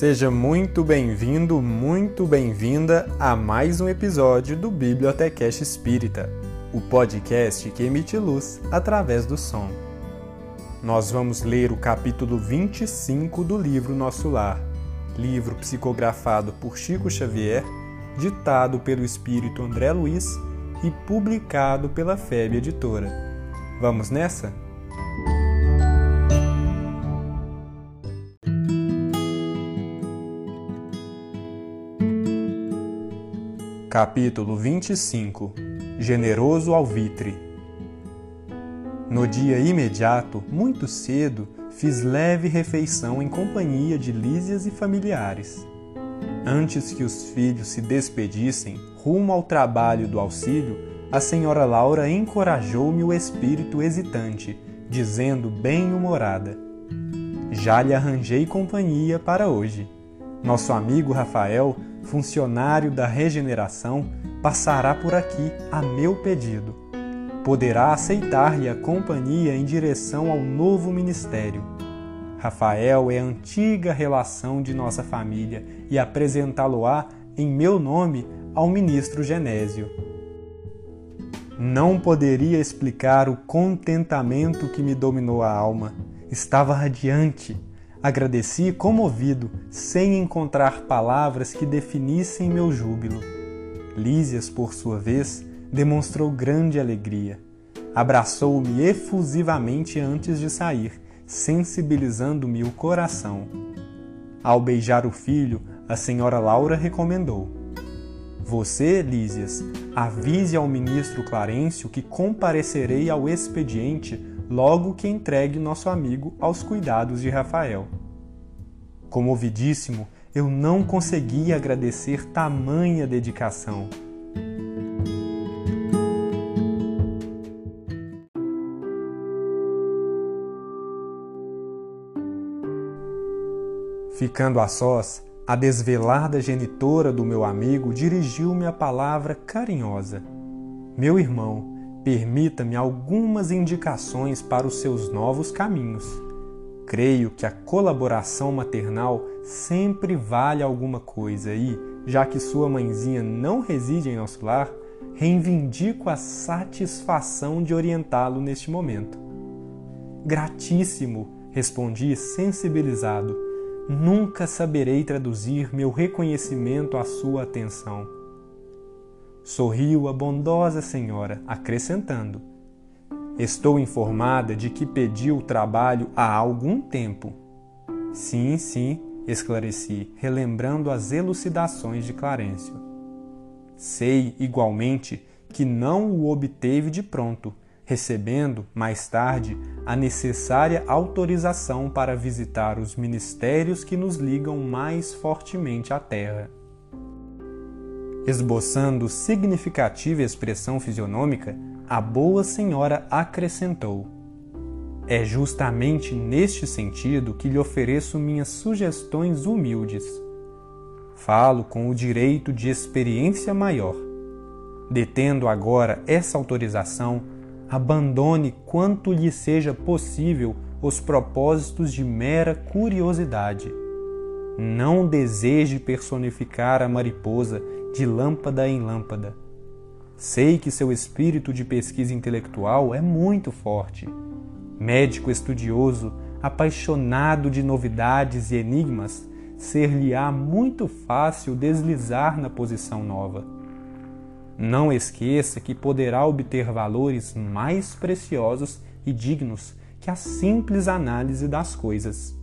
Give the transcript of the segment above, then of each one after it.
Seja muito bem-vindo, muito bem-vinda a mais um episódio do Bibliotecast Espírita, o podcast que emite luz através do som. Nós vamos ler o capítulo 25 do livro Nosso Lar, livro psicografado por Chico Xavier, ditado pelo espírito André Luiz e publicado pela FEB Editora. Vamos nessa? Capítulo 25 Generoso Alvitre No dia imediato, muito cedo, fiz leve refeição em companhia de Lísias e familiares. Antes que os filhos se despedissem, rumo ao trabalho do auxílio, a senhora Laura encorajou-me o espírito hesitante, dizendo bem-humorada: Já lhe arranjei companhia para hoje. Nosso amigo Rafael funcionário da regeneração, passará por aqui a meu pedido. Poderá aceitar-lhe a companhia em direção ao novo ministério. Rafael é antiga relação de nossa família e apresentá-lo-á em meu nome ao ministro Genésio. Não poderia explicar o contentamento que me dominou a alma. Estava radiante Agradeci comovido, sem encontrar palavras que definissem meu júbilo. Lísias, por sua vez, demonstrou grande alegria. Abraçou-me efusivamente antes de sair, sensibilizando-me o coração. Ao beijar o filho, a senhora Laura recomendou: Você, Lísias, avise ao ministro Clarencio que comparecerei ao expediente logo que entregue nosso amigo aos cuidados de Rafael. Comovidíssimo, eu não conseguia agradecer tamanha dedicação. Ficando a sós, a desvelada genitora do meu amigo dirigiu-me a palavra carinhosa. Meu irmão, permita-me algumas indicações para os seus novos caminhos. Creio que a colaboração maternal sempre vale alguma coisa e, já que sua mãezinha não reside em nosso lar, reivindico a satisfação de orientá-lo neste momento. Gratíssimo, respondi sensibilizado. Nunca saberei traduzir meu reconhecimento à sua atenção. Sorriu a bondosa senhora, acrescentando: Estou informada de que pediu o trabalho há algum tempo. Sim, sim, esclareci, relembrando as elucidações de Clarencio. Sei, igualmente, que não o obteve de pronto, recebendo, mais tarde, a necessária autorização para visitar os ministérios que nos ligam mais fortemente à Terra. Esboçando significativa expressão fisionômica, a boa senhora acrescentou: É justamente neste sentido que lhe ofereço minhas sugestões humildes. Falo com o direito de experiência maior. Detendo agora essa autorização, abandone quanto lhe seja possível os propósitos de mera curiosidade. Não deseje personificar a mariposa de lâmpada em lâmpada. Sei que seu espírito de pesquisa intelectual é muito forte. Médico estudioso, apaixonado de novidades e enigmas, ser-lhe-á muito fácil deslizar na posição nova. Não esqueça que poderá obter valores mais preciosos e dignos que a simples análise das coisas.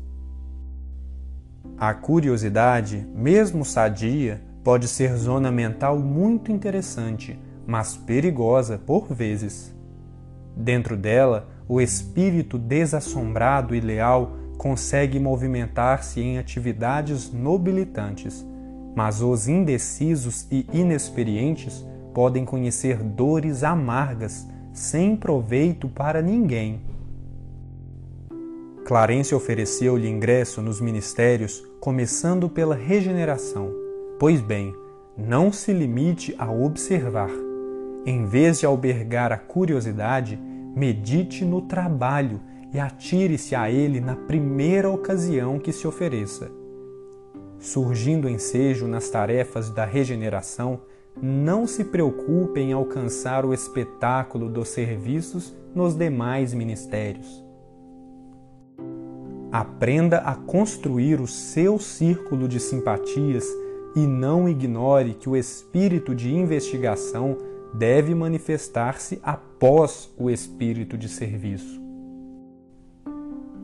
A curiosidade, mesmo sadia, pode ser zona mental muito interessante, mas perigosa por vezes. Dentro dela, o espírito desassombrado e leal consegue movimentar-se em atividades nobilitantes, mas os indecisos e inexperientes podem conhecer dores amargas sem proveito para ninguém. Clarence ofereceu-lhe ingresso nos ministérios, começando pela regeneração Pois bem, não se limite a observar. Em vez de albergar a curiosidade, medite no trabalho e atire-se a ele na primeira ocasião que se ofereça. surgindo ensejo nas tarefas da regeneração, não se preocupe em alcançar o espetáculo dos serviços nos demais ministérios. Aprenda a construir o seu círculo de simpatias e não ignore que o espírito de investigação deve manifestar-se após o espírito de serviço.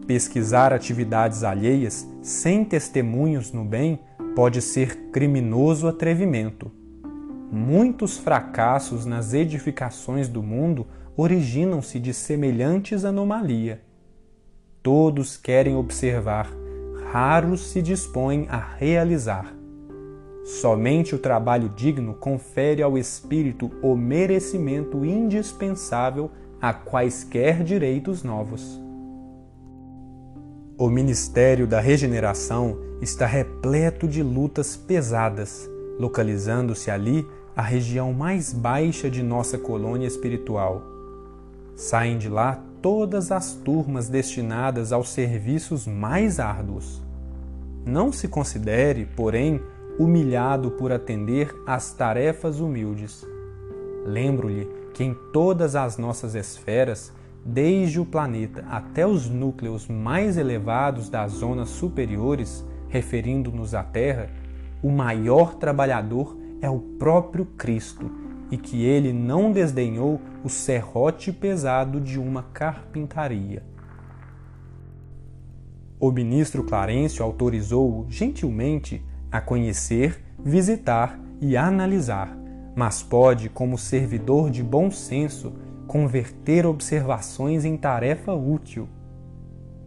Pesquisar atividades alheias sem testemunhos no bem pode ser criminoso atrevimento. Muitos fracassos nas edificações do mundo originam-se de semelhantes anomalia. Todos querem observar, raros se dispõem a realizar. Somente o trabalho digno confere ao espírito o merecimento indispensável a quaisquer direitos novos. O ministério da regeneração está repleto de lutas pesadas, localizando-se ali a região mais baixa de nossa colônia espiritual. Saem de lá todas as turmas destinadas aos serviços mais árduos. Não se considere, porém, humilhado por atender às tarefas humildes. Lembro-lhe que em todas as nossas esferas, desde o planeta até os núcleos mais elevados das zonas superiores, referindo-nos à Terra, o maior trabalhador é o próprio Cristo e que ele não desdenhou o serrote pesado de uma carpintaria. O ministro Clarencio autorizou-o gentilmente a conhecer, visitar e analisar, mas pode, como servidor de bom senso, converter observações em tarefa útil.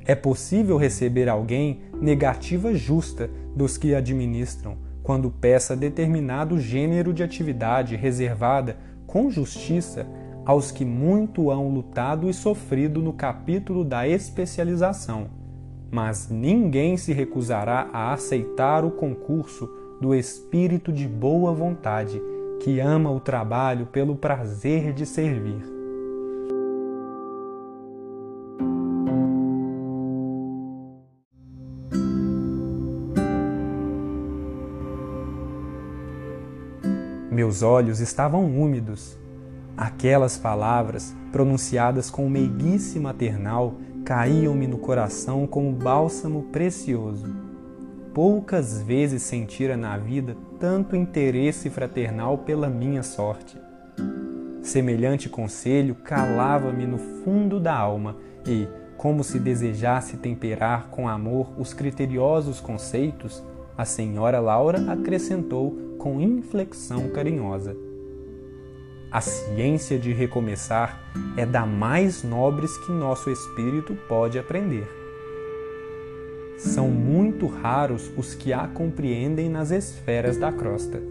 É possível receber alguém negativa justa dos que administram, quando peça determinado gênero de atividade reservada com justiça aos que muito hão lutado e sofrido no capítulo da especialização mas ninguém se recusará a aceitar o concurso do espírito de boa vontade que ama o trabalho pelo prazer de servir. Meus olhos estavam úmidos. Aquelas palavras, pronunciadas com meiguice maternal, caíam-me no coração como bálsamo precioso. Poucas vezes sentira na vida tanto interesse fraternal pela minha sorte. Semelhante conselho calava-me no fundo da alma e, como se desejasse temperar com amor os criteriosos conceitos, a senhora Laura acrescentou com inflexão carinhosa. A ciência de recomeçar é da mais nobres que nosso espírito pode aprender. São muito raros os que a compreendem nas esferas da crosta.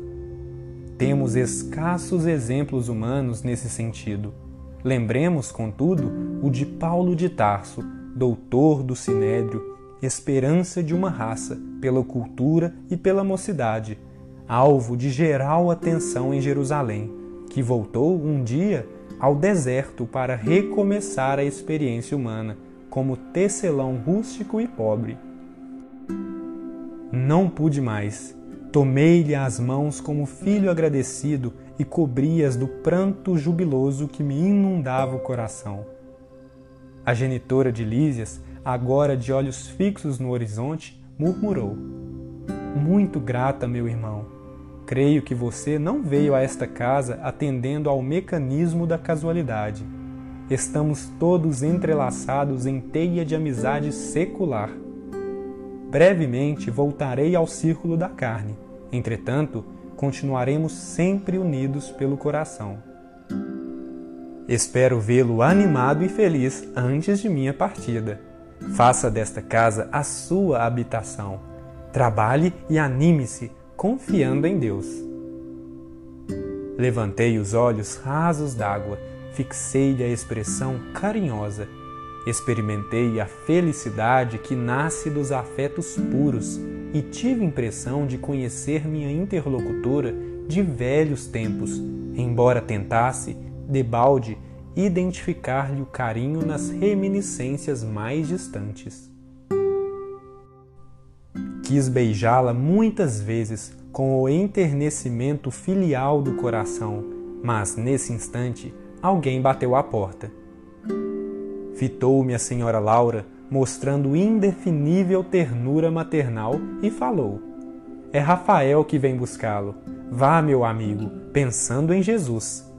Temos escassos exemplos humanos nesse sentido. Lembremos, contudo, o de Paulo de Tarso, doutor do Sinédrio, esperança de uma raça, pela cultura e pela mocidade, alvo de geral atenção em Jerusalém que voltou um dia ao deserto para recomeçar a experiência humana como tecelão rústico e pobre. Não pude mais. Tomei-lhe as mãos como filho agradecido e cobri-as do pranto jubiloso que me inundava o coração. A genitora de Lísias, agora de olhos fixos no horizonte, murmurou: Muito grata, meu irmão. Creio que você não veio a esta casa atendendo ao mecanismo da casualidade. Estamos todos entrelaçados em teia de amizade secular. Brevemente voltarei ao círculo da carne. Entretanto, continuaremos sempre unidos pelo coração. Espero vê-lo animado e feliz antes de minha partida. Faça desta casa a sua habitação. Trabalhe e anime-se confiando em Deus. Levantei os olhos rasos d'água, fixei-lhe a expressão carinhosa, experimentei a felicidade que nasce dos afetos puros e tive impressão de conhecer minha interlocutora de velhos tempos, embora tentasse, debalde, identificar-lhe o carinho nas reminiscências mais distantes. Quis beijá-la muitas vezes com o enternecimento filial do coração, mas nesse instante alguém bateu à porta. Fitou-me a senhora Laura, mostrando indefinível ternura maternal, e falou: É Rafael que vem buscá-lo. Vá, meu amigo, pensando em Jesus.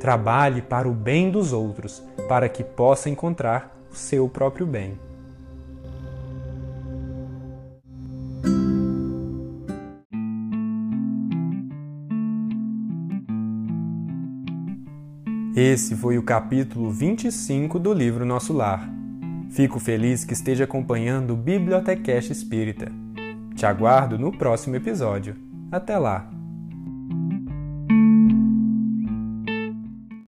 Trabalhe para o bem dos outros, para que possa encontrar o seu próprio bem. Esse foi o capítulo 25 do livro Nosso Lar. Fico feliz que esteja acompanhando o Bibliotecast Espírita. Te aguardo no próximo episódio. Até lá!